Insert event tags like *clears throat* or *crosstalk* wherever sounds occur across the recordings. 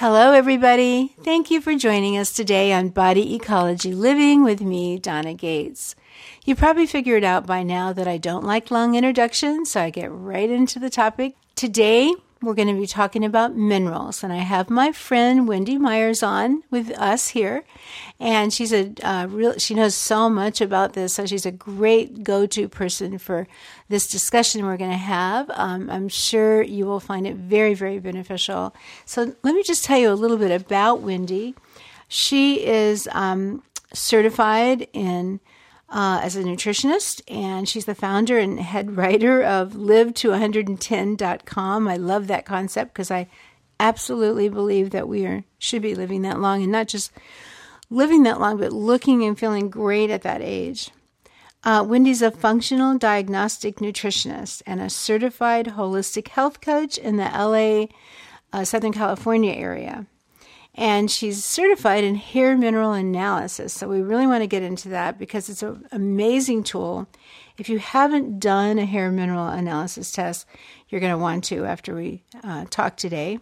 Hello, everybody. Thank you for joining us today on Body Ecology Living with me, Donna Gates. You probably figured out by now that I don't like long introductions, so I get right into the topic. Today, we're going to be talking about minerals, and I have my friend Wendy Myers on with us here, and she's a uh, real. She knows so much about this, so she's a great go-to person for this discussion we're going to have. Um, I'm sure you will find it very, very beneficial. So let me just tell you a little bit about Wendy. She is um, certified in uh, as a nutritionist, and she's the founder and head *laughs* writer of liveto110.com. I love that concept because I absolutely believe that we are should be living that long and not just living that long, but looking and feeling great at that age. Uh, Wendy's a functional diagnostic nutritionist and a certified holistic health coach in the LA, uh, Southern California area and she's certified in hair mineral analysis. So we really want to get into that because it's an amazing tool. If you haven't done a hair mineral analysis test, you're going to want to after we uh, talk today.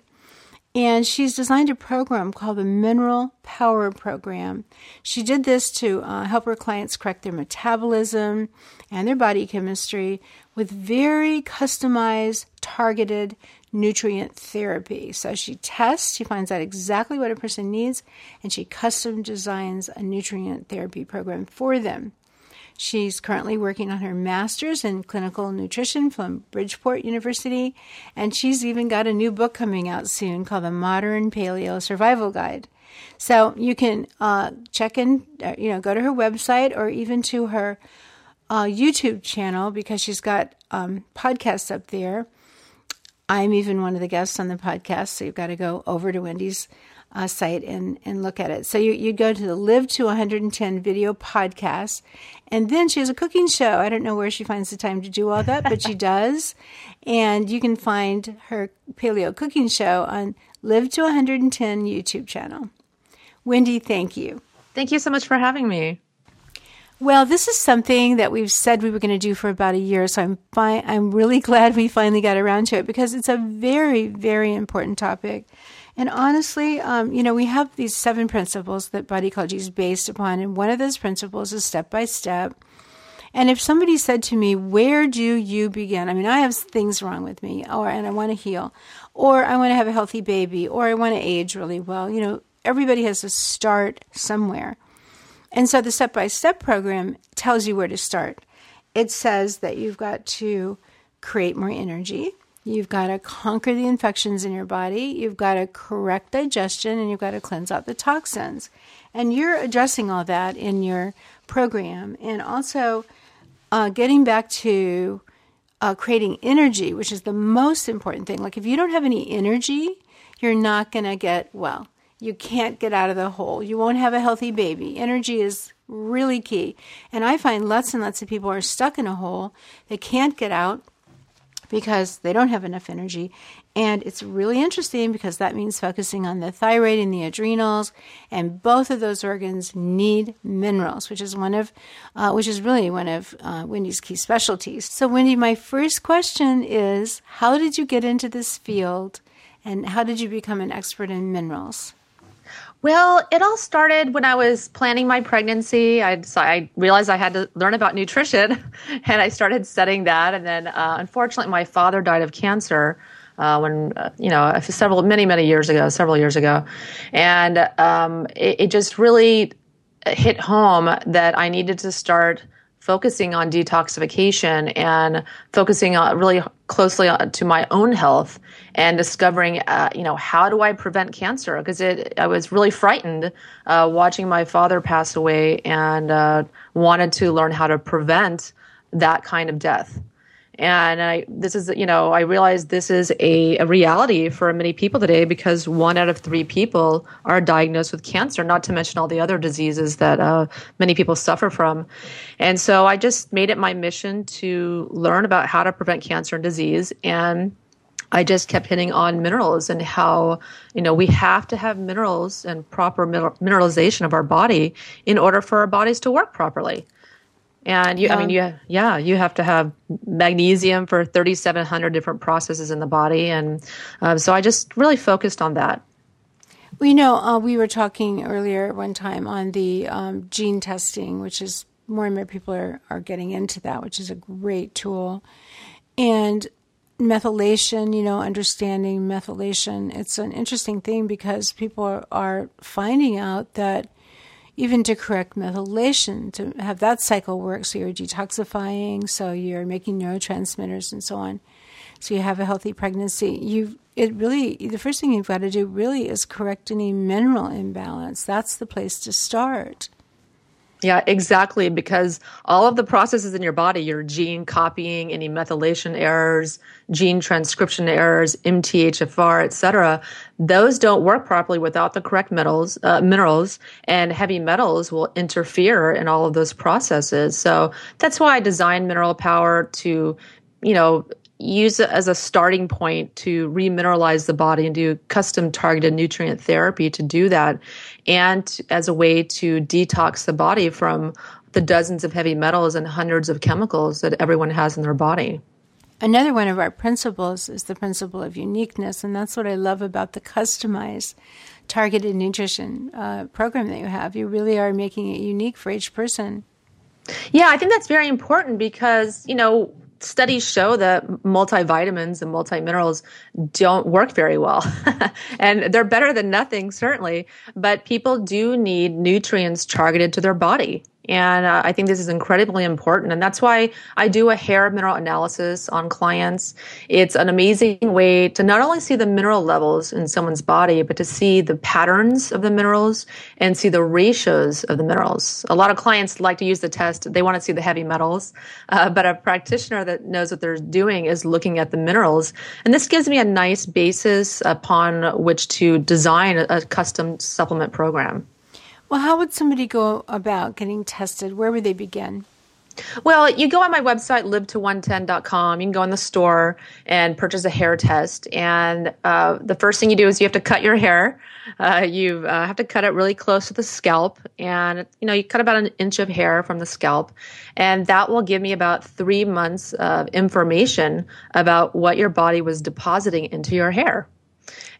And she's designed a program called the Mineral Power Program. She did this to uh, help her clients correct their metabolism and their body chemistry with very customized, targeted nutrient therapy. So she tests, she finds out exactly what a person needs, and she custom designs a nutrient therapy program for them. She's currently working on her master's in clinical nutrition from Bridgeport University, and she's even got a new book coming out soon called The Modern Paleo Survival Guide. So you can uh, check in, uh, you know, go to her website or even to her uh, YouTube channel because she's got um, podcasts up there. I'm even one of the guests on the podcast, so you've got to go over to Wendy's uh, site and, and look at it. So you, you go to the Live to 110 video podcast, and then she has a cooking show. I don't know where she finds the time to do all that, but she *laughs* does. And you can find her paleo cooking show on Live to 110 YouTube channel. Wendy, thank you. Thank you so much for having me. Well, this is something that we've said we were going to do for about a year, so I'm fi- I'm really *laughs* glad we finally got around to it because it's a very, very important topic. And honestly, um, you know, we have these seven principles that body ecology is based upon, and one of those principles is step by step. And if somebody said to me, "Where do you begin?" I mean, I have things wrong with me, or and I want to heal, or I want to have a healthy baby, or I want to age really well. You know, everybody has to start somewhere. And so the step by step program tells you where to start. It says that you've got to create more energy. You've got to conquer the infections in your body. You've got to correct digestion and you've got to cleanse out the toxins. And you're addressing all that in your program. And also uh, getting back to uh, creating energy, which is the most important thing. Like if you don't have any energy, you're not going to get well you can't get out of the hole. You won't have a healthy baby. Energy is really key. And I find lots and lots of people are stuck in a hole. They can't get out because they don't have enough energy. And it's really interesting because that means focusing on the thyroid and the adrenals, and both of those organs need minerals, which is one of, uh, which is really one of uh, Wendy's key specialties. So, Wendy, my first question is, how did you get into this field, and how did you become an expert in minerals? Well, it all started when I was planning my pregnancy. I, I realized I had to learn about nutrition, *laughs* and I started studying that. And then, uh, unfortunately, my father died of cancer uh, when uh, you know several many many years ago, several years ago, and um, it, it just really hit home that I needed to start focusing on detoxification and focusing on really closely to my own health and discovering, uh, you know, how do I prevent cancer? Because it, I was really frightened uh, watching my father pass away and uh, wanted to learn how to prevent that kind of death. And I, this is, you know, I realize this is a, a, reality for many people today because one out of three people are diagnosed with cancer, not to mention all the other diseases that uh, many people suffer from. And so I just made it my mission to learn about how to prevent cancer and disease. And I just kept hitting on minerals and how, you know, we have to have minerals and proper mineralization of our body in order for our bodies to work properly. And you, yeah. I mean, you, yeah, you have to have magnesium for 3,700 different processes in the body. And um, so I just really focused on that. Well, you know, uh, we were talking earlier one time on the um, gene testing, which is more and more people are, are getting into that, which is a great tool. And methylation, you know, understanding methylation, it's an interesting thing because people are, are finding out that even to correct methylation, to have that cycle work, so you're detoxifying, so you're making neurotransmitters and so on, so you have a healthy pregnancy, you it really the first thing you've got to do really is correct any mineral imbalance. That's the place to start. Yeah, exactly. Because all of the processes in your body, your gene copying, any methylation errors, gene transcription errors, MTHFR, etc., those don't work properly without the correct metals, uh, minerals, and heavy metals will interfere in all of those processes. So that's why I designed Mineral Power to, you know, use it as a starting point to remineralize the body and do custom targeted nutrient therapy to do that and as a way to detox the body from the dozens of heavy metals and hundreds of chemicals that everyone has in their body. Another one of our principles is the principle of uniqueness, and that's what I love about the customized targeted nutrition uh, program that you have. You really are making it unique for each person. Yeah, I think that's very important because, you know, studies show that multivitamins and multiminerals don't work very well. *laughs* and they're better than nothing, certainly, but people do need nutrients targeted to their body. And uh, I think this is incredibly important. And that's why I do a hair mineral analysis on clients. It's an amazing way to not only see the mineral levels in someone's body, but to see the patterns of the minerals and see the ratios of the minerals. A lot of clients like to use the test. They want to see the heavy metals. *laughs* Uh, but a practitioner that knows what they're doing is looking at the minerals. And this gives me a nice basis upon which to design a, a custom supplement program. Well, how would somebody go about getting tested? Where would they begin? Well, you go on my website, live110.com. You can go in the store and purchase a hair test. And uh, the first thing you do is you have to cut your hair. Uh, you uh, have to cut it really close to the scalp. And, you know, you cut about an inch of hair from the scalp. And that will give me about three months of information about what your body was depositing into your hair.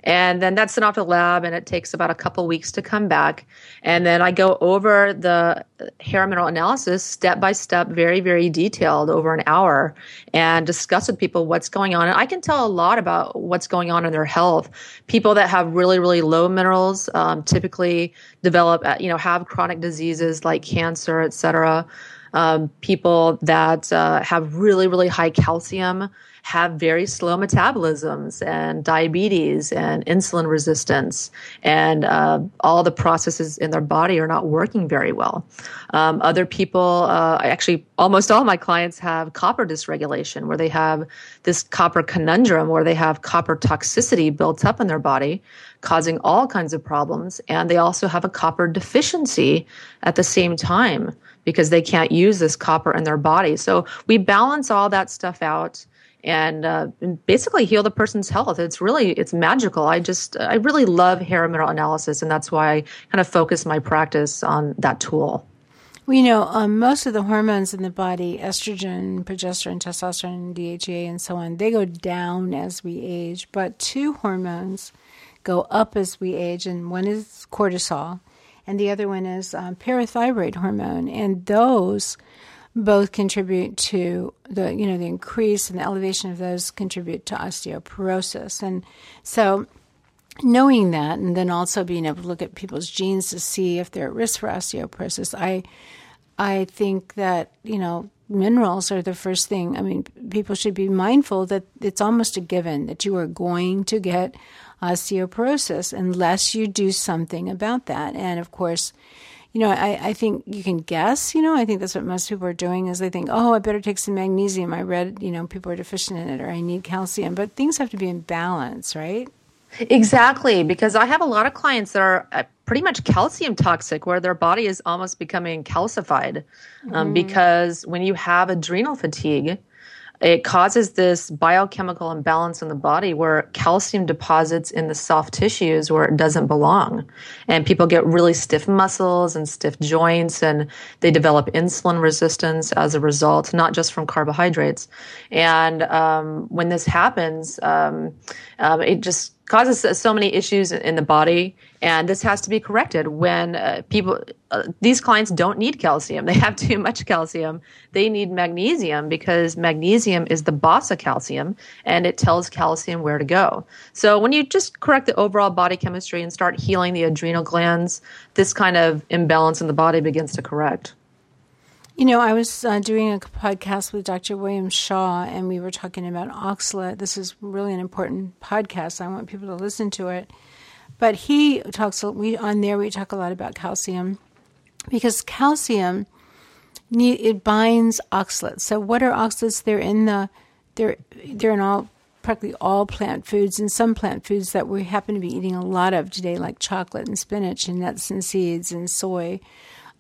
And then that's sent off to the lab, and it takes about a couple weeks to come back. And then I go over the hair mineral analysis step by step, very, very detailed over an hour, and discuss with people what's going on. And I can tell a lot about what's going on in their health. People that have really, really low minerals um, typically develop, uh, you know, have chronic diseases like cancer, et cetera. Um, people that uh, have really, really high calcium have very slow metabolisms and diabetes and insulin resistance, and uh, all the processes in their body are not working very well. Um, other people, uh, actually, almost all my clients have copper dysregulation, where they have this copper conundrum, where they have copper toxicity built up in their body, causing all kinds of problems, and they also have a copper deficiency at the same time because they can't use this copper in their body. So we balance all that stuff out and, uh, basically heal the person's health. It's really it's magical. I just I really love hair mineral analysis, and that's why I kind of focus my practice on that tool. Well, you know, um, most of the hormones in the body, estrogen, progesterone, testosterone, DHEA, and so on, they go down as we age. But two hormones go up as we age, and one is cortisol, and the other one is um, parathyroid hormone. And those both contribute to the you know the increase and the elevation of those contribute to osteoporosis and so knowing that and then also being able to look at people's genes to see if they're at risk for osteoporosis i i think that you know minerals are the first thing i mean people should be mindful that it's almost a given that you are going to get osteoporosis unless you do something about that and of course you know, I, I think you can guess, you know, I think that's what most people are doing is they think, oh, I better take some magnesium. I read, you know, people are deficient in it or I need calcium. But things have to be in balance, right? Exactly, because I have a lot of clients that are uh, pretty much calcium toxic, where their body is almost becoming calcified. Um, mm. Because when you have adrenal fatigue, it causes this biochemical imbalance in the body where calcium deposits in the soft tissues where it doesn't belong. And people get really stiff muscles and stiff joints, and they develop insulin resistance as a result, not just from carbohydrates. And um, when this happens, um, um, it just causes so many issues in the body and this has to be corrected. When uh, people uh, these clients don't need calcium. *laughs* They have too much calcium. They need magnesium because magnesium is the boss of calcium and it tells calcium where to go. So when you just correct the overall body chemistry and start healing the adrenal glands this kind of imbalance in the body begins to correct you know, I was uh, doing a podcast with Dr. William Shaw, and we were talking about oxalate. This is really an important podcast. I want people to listen to it. But he talks we on there. We talk a lot about calcium because calcium it binds oxalates. So what are oxalates? They're in the they're they're in all practically all plant foods and some plant foods that we happen to be eating a lot of today, like chocolate and spinach and nuts and seeds and soy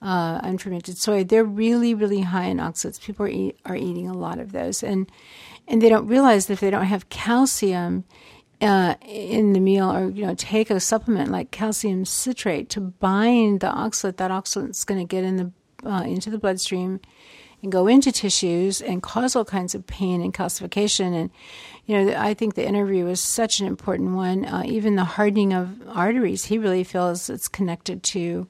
uh, unfermented soy, they're really, really high in oxalates. People are, eat, are eating a lot of those, and and they don't realize that if they don't have calcium uh, in the meal, or you know, take a supplement like calcium citrate to bind the oxalate, that oxalate is going to get in the uh, into the bloodstream and go into tissues and cause all kinds of pain and calcification. And you know, I think the interview was such an important one. Uh, even the hardening of arteries, he really feels it's connected to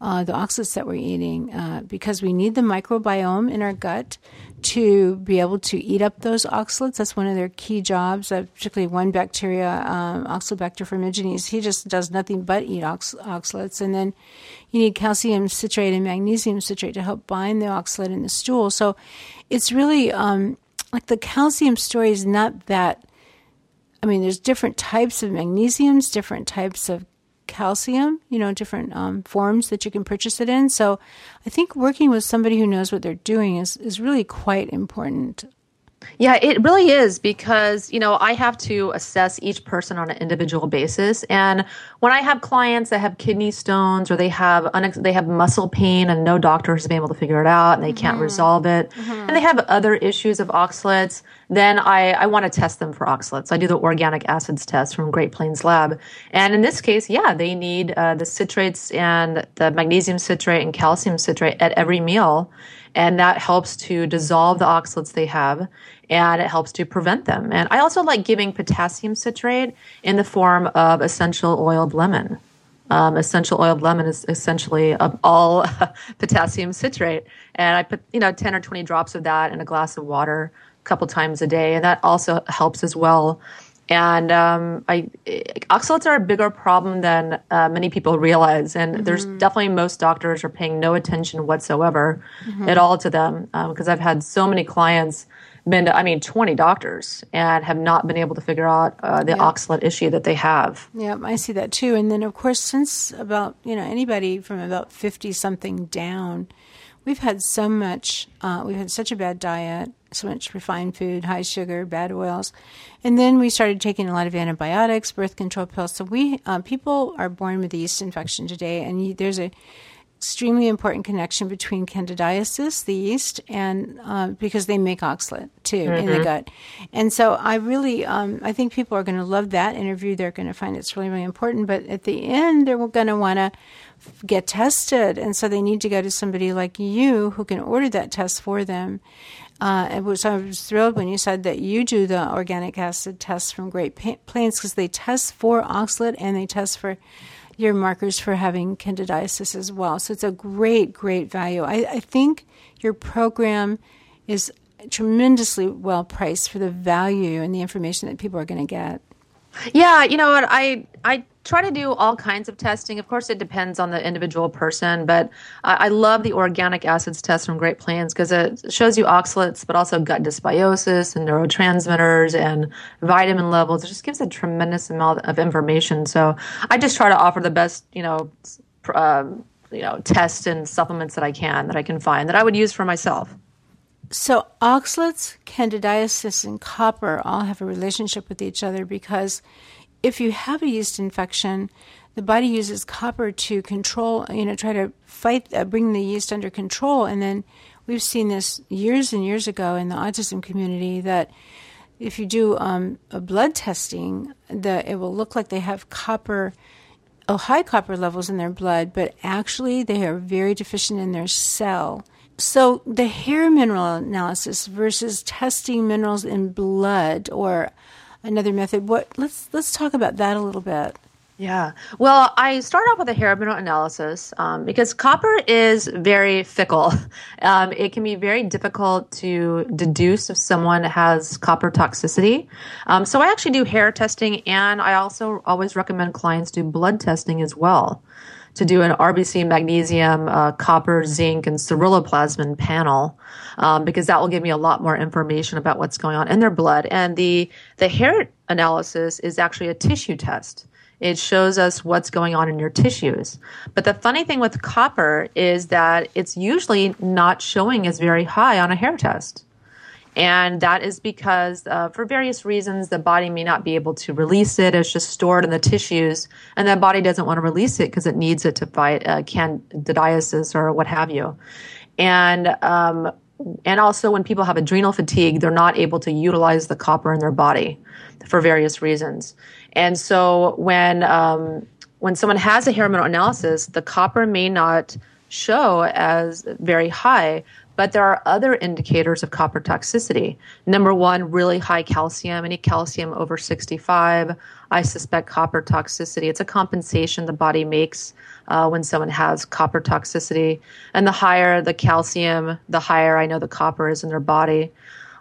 uh, the oxalates that we're eating uh, because we need the microbiome in our gut to be able to eat up those oxalates. That's one of their key jobs, uh, particularly one bacteria, um, Oxalobacter formigenes. He just does nothing but eat ox- oxalates. And then you need calcium citrate and magnesium citrate to help bind the oxalate in the stool. So it's really um, like the calcium story is not that. I mean, there's different types of magnesiums, different types of calcium, you know, different um, forms that you can purchase it in. So I think working with somebody who knows what they're doing is, is really quite important. Yeah, it really is because, you know, I have to assess each person on an individual basis. And when I have clients that have kidney stones or they have unex- they have muscle pain and no doctor has been able to figure it out and they mm-hmm. can't resolve it, mm-hmm. and they have other issues of oxalates, then I, I want to test them for oxalates. I do the organic acids test from Great Plains Lab. And in this case, yeah, they need uh, the citrates and the magnesium citrate and calcium citrate at every meal and that helps to dissolve the oxalates they have and it helps to prevent them. And I also like giving potassium citrate in the form of essential oiled lemon. Um, essential oiled lemon is essentially all *laughs* potassium citrate, and I put you know ten or twenty drops of that in a glass of water a couple times a day, and that also helps as well. And um, I, oxalates are a bigger problem than uh, many people realize, and mm-hmm. there's definitely most doctors are paying no attention whatsoever mm-hmm. at all to them because um, I've had so many clients been to, I mean, 20 doctors and have not been able to figure out uh, the yep. oxalate issue that they have. Yeah, I see that too. And then, of course, since about, you know, anybody from about 50 something down, we've had so much, uh, we've had such a bad diet, so much refined food, high sugar, bad oils. And then we started taking a lot of antibiotics, birth control pills. So we, uh, people are born with yeast infection today, and you, there's a, extremely important connection between candidiasis, the yeast, and uh, because they make oxalate too mm-hmm. in the mm-hmm. gut. And so I really, um, I think people are going to love that interview. They're going to find it's really, really important. But at the end, they're going to want to get tested, and so they need to go to somebody like you who can order that test for them. Uh, and was, I was thrilled when you said that you do the organic acid test from Great Plains because they test for oxalate and they test for your markers for having candidiasis as well. So it's a great, great value. I, I think your program is tremendously well priced for the value and the information that people are going to get. Yeah, you know what I I try to do all kinds of testing. Of course, it depends on the individual person, but I, I love the organic acids test from Great Plains because it shows you oxalates, but also gut dysbiosis and neurotransmitters and vitamin levels. It just gives a tremendous amount of information. So I just try to offer the best, you know, um, you know, tests and supplements that I can that I can find that I would use for myself. So oxalates, candidiasis, and copper all have a relationship with each other because if you have a yeast infection, the body uses copper to control, you know, try to fight, uh, bring the yeast under control. And then we've seen this years and years ago in the autism community that if you do um, a blood testing, the, it will look like they have copper, oh, high copper levels in their blood, but actually they are very deficient in their cell. So the hair mineral analysis versus testing minerals in blood or another method. What let's let's talk about that a little bit. Yeah. Well, I start off with a hair mineral analysis um, because copper is very fickle. *laughs* Um, it can be very difficult to deduce if someone has copper toxicity. Um, so I actually do hair testing, and I also always recommend clients do blood testing as well to do an RBC magnesium, uh, copper, zinc, and ceruloplasmin panel um, because that will give me a lot more information about what's going on in their blood. And the the hair analysis is actually a tissue test. It shows us what's going on in your tissues. But the funny thing with copper is that it's usually not showing as very high on a hair test. And that is because, uh, for various reasons, the body may not be able to release it. It's just stored in the tissues, and the body doesn't want to release it because it needs it to fight uh, candidiasis or what have you. And um, and also, when people have adrenal fatigue, they're not able to utilize the copper in their body for various reasons. And so, when um, when someone has a hair mineral analysis, the copper may not show as very high, but there are other indicators of copper toxicity. Number one, really high calcium. Any calcium over 65, I suspect copper toxicity. It's a compensation the body makes uh, when someone has copper toxicity. And the higher the calcium, the higher I know the copper is in their body.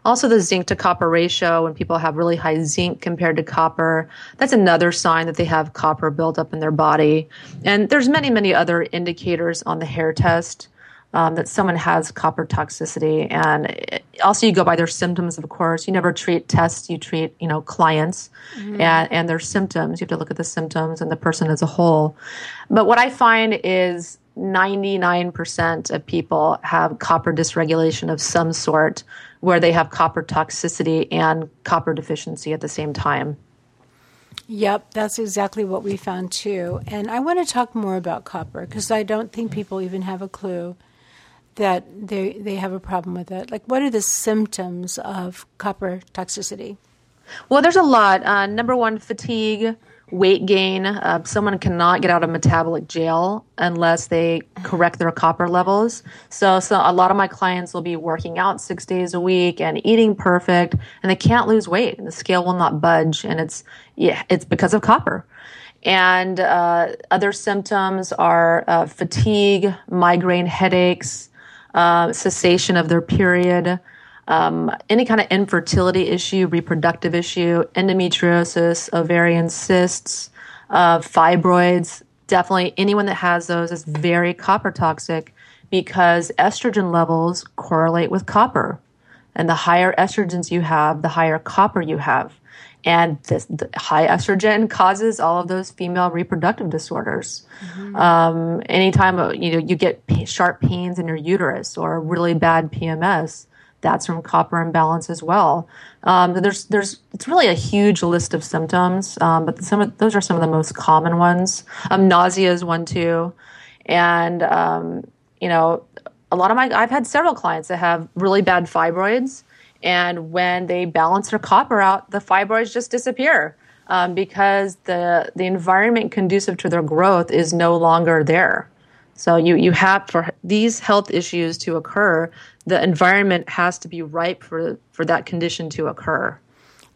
Also, the zinc to copper ratio, when people have really high zinc compared to copper, that's another sign that they have copper built up in their body. And there's many, many other indicators on the hair test um, that someone has copper toxicity. And also, you go by their symptoms, of course. You never treat tests, you treat, you know, clients mm-hmm. and, and their symptoms. You have to look at the symptoms and the person as a whole. But what I find is 99% of people have copper dysregulation of some sort where they have copper toxicity and copper deficiency at the same time. Yep, that's exactly what we found too. And I want to talk more about copper because I don't think people even have a clue that they they have a problem with it? Like, what are the symptoms of copper toxicity? Well, there's a lot. Uh, number one, fatigue, weight gain. Uh, someone cannot get out of metabolic jail unless they correct their copper levels. So, so a lot of my clients will be working out six days a week and eating perfect, and they can't lose weight, and the scale will not budge, and it's yeah, it's because of copper. And uh, other symptoms are uh, fatigue, migraine, headaches uh, cessation of their period, um, any kind of infertility issue, reproductive issue, endometriosis, ovarian cysts, uh, fibroids. Definitely, anyone that has those is very copper toxic because estrogen levels correlate with copper. And the higher estrogens you have, the higher copper you have. And this, the high estrogen causes all of those female reproductive disorders. Mm-hmm. Um, anytime uh, you know you get sharp pains in your uterus or really bad PMS, that's from copper imbalance as well. Um, there's there's it's really a huge list of symptoms, um, but some of those are some of the most common ones. Um, nausea is one too, and um, you know a lot of my I've had several clients that have really bad fibroids and when they balance their copper out, the fibroids just disappear um, because the the environment conducive to their growth is no longer there. So you you have for these health issues to occur, the environment has to be ripe for for that condition to occur.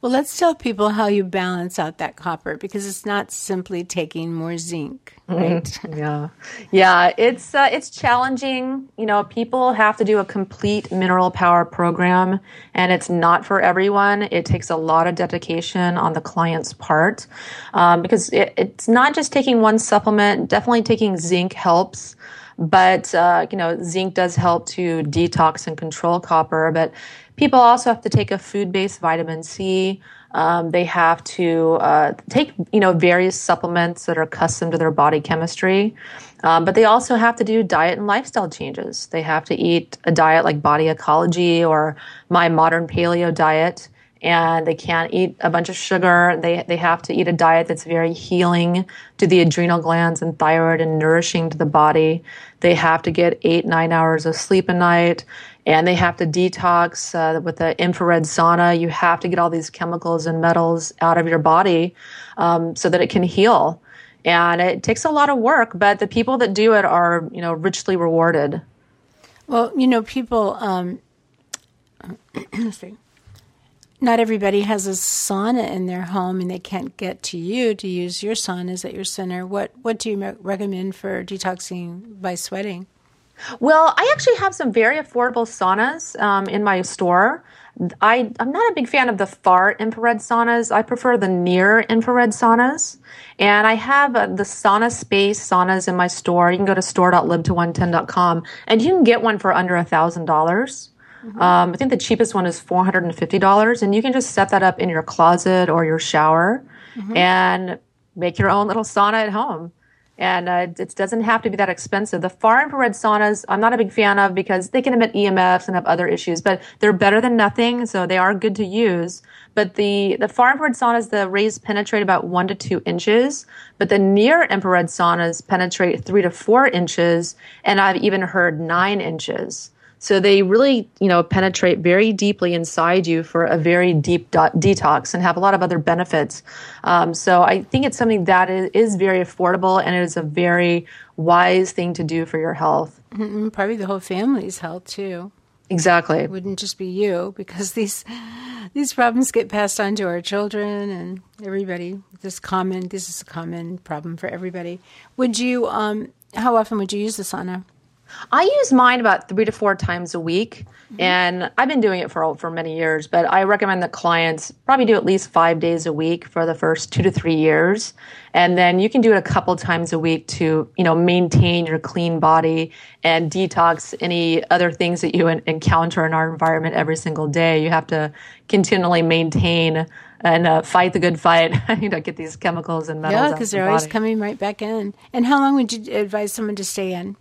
Well, let's tell people how you balance out that copper because it's not simply taking more zinc, mm-hmm. right? Mm-hmm. Yeah, yeah, it's uh, it's challenging. You know, people have to do a complete mineral power program, and it's not for everyone. It takes a lot of dedication on the client's part um, because it, it's not just taking one supplement. Definitely taking zinc helps but uh, you know zinc does help to detox and control copper but People also have to take a food-based vitamin C. Um, they have to uh, take, you know, various supplements that are custom to their body chemistry. Um, but they also have to do diet and lifestyle changes. They have to eat a diet like Body Ecology or my modern paleo diet and they can't eat a bunch of sugar. They, they have to eat a diet that's very healing to the adrenal glands and thyroid and nourishing to the body. They have to get eight, nine hours of sleep a night and they have to detox uh, with the infrared sauna. You have to get all these chemicals and metals out of your body um, so that it can heal. And it takes a lot of work, but the people that do it are, you know, richly rewarded. Well, you know, people. Um, *clears throat* not everybody has a sauna in their home and they can't get to you to use your saunas at your center. What what do you recommend for detoxing by sweating? Well, I actually have some very affordable saunas um, in my store. I, I'm not a big fan of the far infrared saunas. I prefer the near infrared saunas. And I have uh, the SaunaSpace saunas in my store. You can go to store.live110.com and you can get one for under a thousand dollars. Mm-hmm. Um, I think the cheapest one is $450 and you can just set that up in your closet or your shower mm-hmm. and make your own little sauna at home and uh, it doesn't have to be that expensive. The far infrared saunas, I'm not a big fan of because they can emit EMFs and have other issues, but they're better than nothing, so they are good to use. But the, the far infrared saunas, the rays penetrate about one to two inches, but the near infrared saunas penetrate three to four inches, and I've even heard nine inches. So they really, you know, penetrate very deeply inside you for a very deep do- detox and have a lot of other benefits. Um, so I think it's something that is, very affordable and it is a very wise thing to do for your health. Mm-hmm. Probably the whole family's health too. Exactly. It wouldn't just be you because these these problems get passed on to our children and everybody. This common this is a common problem for everybody. Would you um how often would you use the sauna? I use mine about three to four times a week, mm-hmm. and I've been doing it for for many years. But I recommend that clients probably do at least five days a week for the first two to three years, and then you can do it a couple times a week to you know maintain your clean body and detox any other things that you encounter in our environment every single day. You have to continually maintain and uh, fight the good fight. *laughs* you know, get these chemicals and metals. Yeah, because they're always coming right back in. And how long would you advise someone to stay in?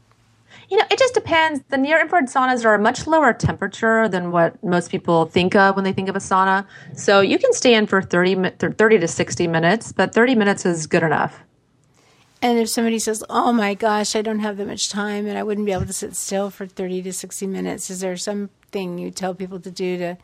You know, it just depends. The near infrared saunas are a much lower temperature than what most people think of when they think of a sauna. So you can stay in for 30, 30 to 60 minutes, but 30 minutes is good enough. And if somebody says, "Oh my gosh, I don't have that much time and I wouldn't be able to sit still for 30 to 60 minutes," is there something you tell people to do to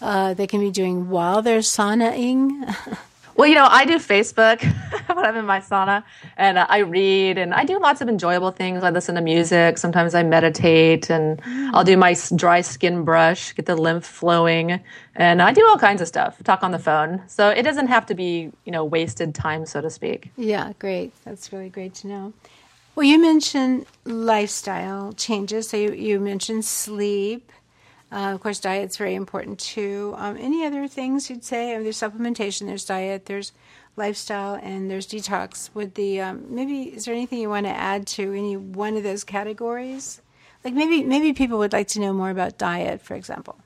uh, they can be doing while they're saunaing? *laughs* Well, you know, I do Facebook *laughs* when I'm in my sauna and I read and I do lots of enjoyable things. I listen to music. Sometimes I meditate and. I'll do my dry skin brush, get the lymph flowing. And I do all kinds of stuff, talk on the phone. So it doesn't have to be, you know, wasted time, so to speak. Yeah, great. That's really great to know. Well, you mentioned lifestyle changes. So you, you mentioned sleep uh, of course, diet's very important too. Um, any other things you'd say? I mean, there's supplementation, there's diet, there's lifestyle, and there's detox. Would the um, maybe is there anything you want to add to any one of those categories? Like maybe maybe people would like to know more about diet, for example.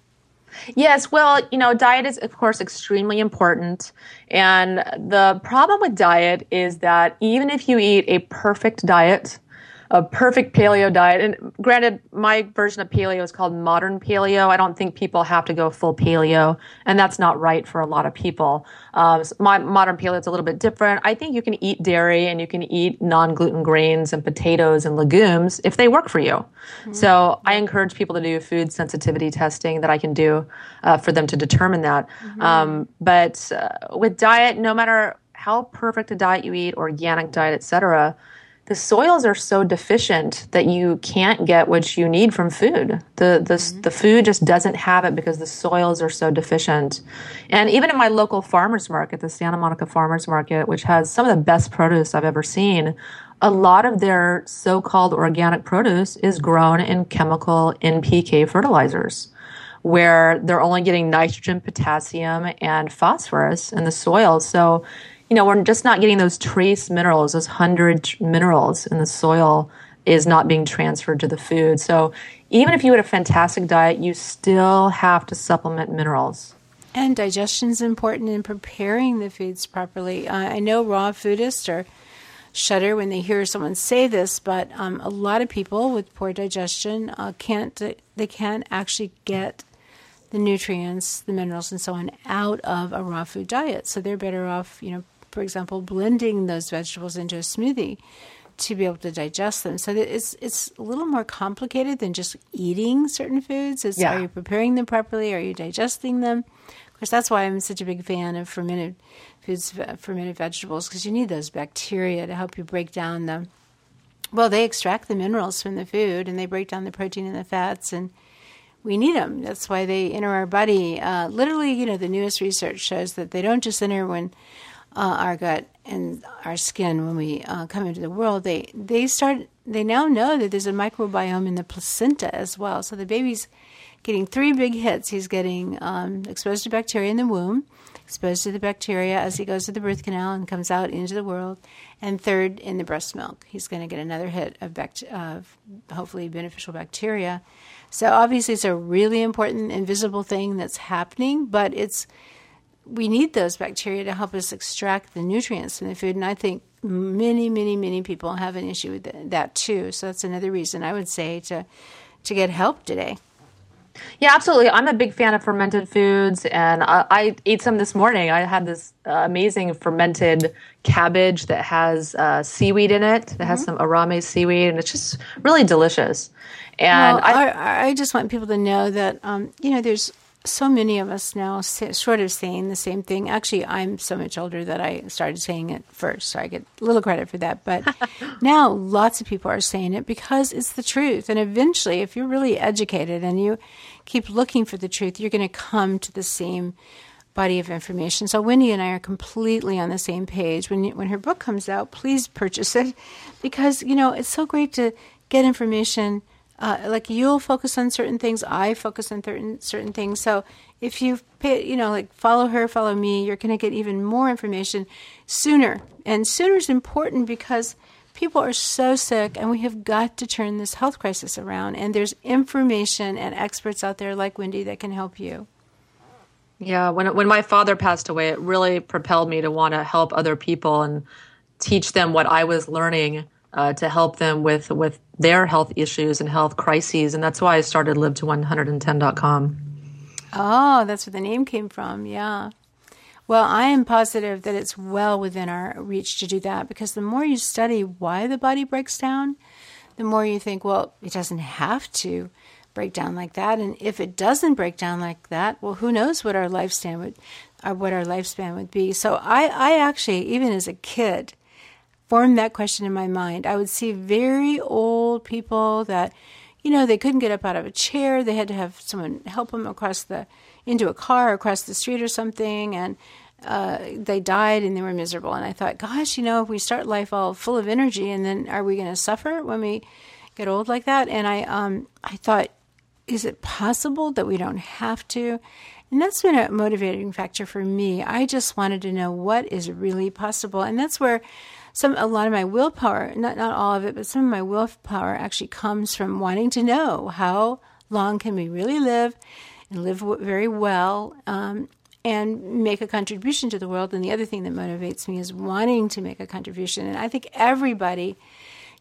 Yes, well, you know, diet is, of course, extremely important. And the problem with diet is that even if you eat a perfect diet, a perfect paleo diet. And granted, my version of paleo is called modern paleo. I don't think people have to go full paleo, and that's not right for a lot of people. Um, so my modern paleo is a little bit different. I think you can eat dairy and you can eat non gluten grains and potatoes and legumes if they work for you. Mm-hmm. So I encourage people to do food sensitivity testing that I can do uh, for them to determine that. Mm-hmm. Um, but uh, with diet, no matter how perfect a diet you eat, organic diet, etc the soils are so deficient that you can't get what you need from food. The, the, mm-hmm. the food just doesn't have it because the soils are so deficient. And even in my local farmers market, the Santa Monica Farmers Market, which has some of the best produce I've ever seen, a lot of their so-called organic produce is grown in chemical NPK fertilizers where they're only getting nitrogen, potassium, and phosphorus in the soil. So you know, we're just not getting those trace minerals, those hundred minerals in the soil is not being transferred to the food. So even if you had a fantastic diet, you still have to supplement minerals. And digestion is important in preparing the foods properly. Uh, I know raw foodists are shudder when they hear someone say this, but um, a lot of people with poor digestion uh, can't they can't actually get the nutrients, the minerals, and so on out of a raw food diet. So they're better off, you know, for example, blending those vegetables into a smoothie to be able to digest them. So it's it's a little more complicated than just eating certain foods. It's yeah. are you preparing them properly? Are you digesting them? Of course, that's why I'm such a big fan of fermented foods, fermented vegetables, because you need those bacteria to help you break down the. Well, they extract the minerals from the food and they break down the protein and the fats and we need them. That's why they enter our body. Uh, literally, you know, the newest research shows that they don't just enter when uh, our gut and our skin when we uh, come into the world. They they start. They now know that there's a microbiome in the placenta as well. So the baby's getting three big hits. He's getting um, exposed to bacteria in the womb, exposed to the bacteria as he goes to the birth canal and comes out into the world, and third in the breast milk. He's going to get another hit of, bact- of hopefully beneficial bacteria. So obviously, it's a really important invisible thing that's happening, but it's we need those bacteria to help us extract the nutrients from the food. And I think many, many, many people have an issue with that too. So that's another reason I would say to to get help today. Yeah, absolutely. I'm a big fan of fermented foods, and I, I ate some this morning. I had this uh, amazing fermented cabbage that has uh, seaweed in it, that mm-hmm. has some arame seaweed, and it's just really delicious. And well, I, I, just want people to know that um, you know there's so many of us now sort of saying the same thing. Actually, I'm so much older that I started saying it first, so I get a little credit for that. But *laughs* now lots of people are saying it because it's the truth. And eventually, if you're really educated and you keep looking for the truth, you're going to come to the same body of information. So Wendy and I are completely on the same page. When when her book comes out, please purchase it because you know it's so great to get information uh, like you'll focus on certain things i focus on certain certain things. So if you pay you know like follow her follow me you're going to get even more information sooner. And sooner is important because people are so sick and we have got to turn this health crisis around. And there's information and experts out there like wendy that can help you. Yeah when when my father passed away it really propelled me to want to help other people and teach them what i was learning uh, to help them with with their health issues and health crises, and that's why I started Live to 110.com. Oh, that's where the name came from. Yeah. Well, I am positive that it's well within our reach to do that because the more you study why the body breaks down, the more you think, well, it doesn't have to break down like that. And if it doesn't break down like that, well, who knows what our lifespan would, uh, what our lifespan would be. So I, I actually, even as a kid, formed that question in my mind. I would see very old people that, you know, they couldn't get up out of a chair. They had to have someone help them across the into a car across the street or something, and uh, they died and they were miserable. And I thought, gosh, you know, if we start life all full of energy, and then are we going to suffer when we get old like that? And I, um, I thought, is it possible that we don't have to? And that's been a motivating factor for me. I just wanted to know what is really possible, and that's where some a lot of my willpower, not not all of it, but some of my willpower actually comes from wanting to know how long can we really live and live very well um, and make a contribution to the world. And the other thing that motivates me is wanting to make a contribution. And I think everybody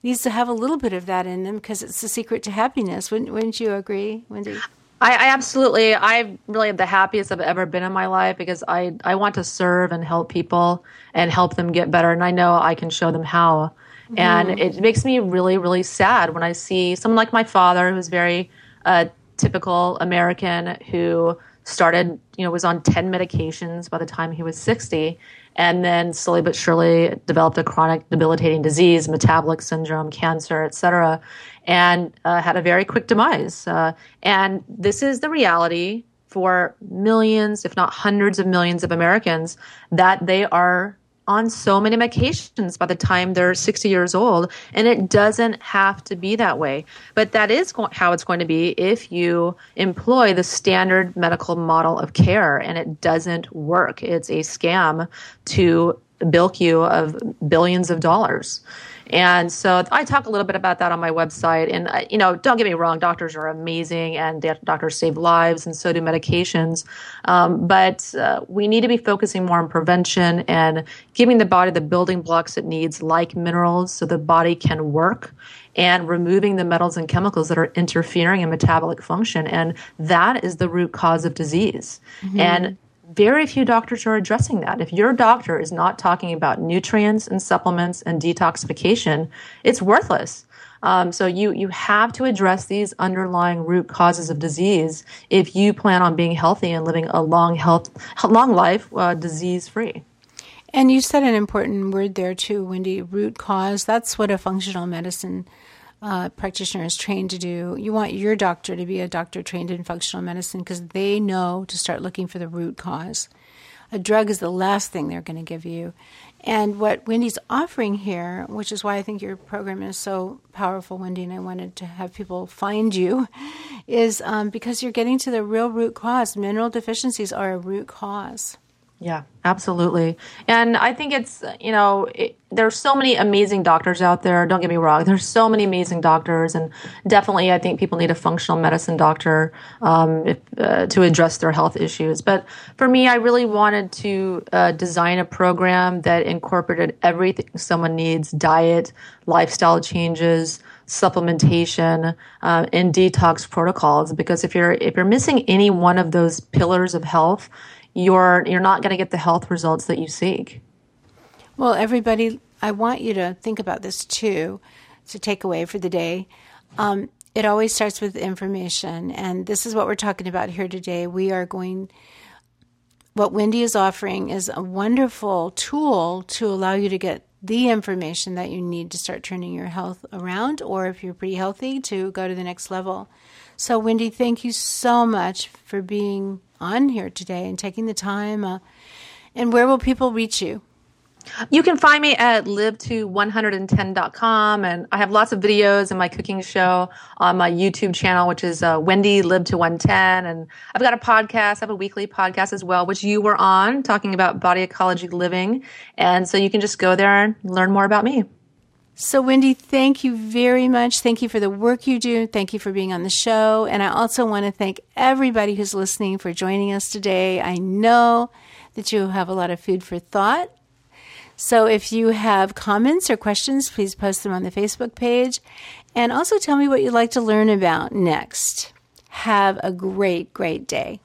needs to have a little bit of that in them because it's the secret to happiness. Wouldn't, wouldn't you agree, Wendy? I, I, absolutely, I really am the happiest I've ever been in my life because I, I want to serve and help people and help them get better. And I know I can show them how. Mm-hmm. And it makes me really, really sad when I see someone like my father, who's very uh, typical American, who started, you know, was on 10 medications by the time he was 60 and then slowly but surely developed a chronic debilitating disease, metabolic syndrome, cancer, et cetera, and uh, had a very quick demise. Uh, and this is the reality for millions, if not hundreds of millions of Americans, that they are on so many medications by the time they're 60 years old. And it doesn't have to be that way. But that is how it's going to be if you employ the standard medical model of care and it doesn't work. It's a scam to bilk you of billions of dollars. And so I talk a little bit about that on my website. And, uh, you know, don't get me wrong, doctors are amazing and doctors save lives and so do medications. Um, but uh, we need to be focusing more on prevention and giving the body the building blocks it needs, like minerals, so the body can work and removing the metals and chemicals that are interfering in metabolic function. And that is the root cause of disease. Mm-hmm. And very few doctors are addressing that. If your doctor is not talking about nutrients and supplements and detoxification, it's worthless. Um, so you you have to address these underlying root causes of disease if you plan on being healthy and living a long health long life uh, disease free. And you said an important word there too, Wendy. Root cause. That's what a functional medicine uh, practitioner is trained to do. You want your doctor to be a doctor trained in functional medicine because they know to start looking for the root cause. A drug is the last thing they're going to give you. And what Wendy's offering here, which is why I think your program is so powerful, Wendy, and I wanted to have people find you, is um, because you're getting to the real root cause. Mineral deficiencies are a root cause. Yeah, absolutely. And I think it's, you know, it, there's so many amazing doctors out there. Don't get me wrong. *laughs* There's so many amazing doctors. And definitely, I think people need a functional medicine doctor um, if, uh, to address their health issues. But for me, I really wanted to uh, design a program that incorporated everything someone needs diet, lifestyle changes, supplementation uh, and detox protocols because if you're if you're missing any one of those pillars of health you're you're not going to get the health results that you seek. Well, everybody, I want you to think about this too. It's a takeaway for the day. Um, it always starts with information, and this is what we're talking about here today. We are going. What Wendy is offering is a wonderful tool to allow you to get the information that you need to start turning your health around, or if you're pretty healthy, to go to the next level. So, Wendy, thank you so much for being on here today and taking the time. Uh, and where will people reach you? You can find me at liveto110.com and I have lots of videos in my cooking show on my YouTube channel, which is uh, Wendy Live to 110. And I've got a podcast, I have a weekly podcast as well, which you were on talking about body ecology living. And so you can just go there and learn more about me. So, Wendy, thank you very much. Thank you for the work you do. Thank you for being on the show. And I also want to thank everybody who's listening for joining us today. I know that you have a lot of food for thought. So, if you have comments or questions, please post them on the Facebook page. And also tell me what you'd like to learn about next. Have a great, great day.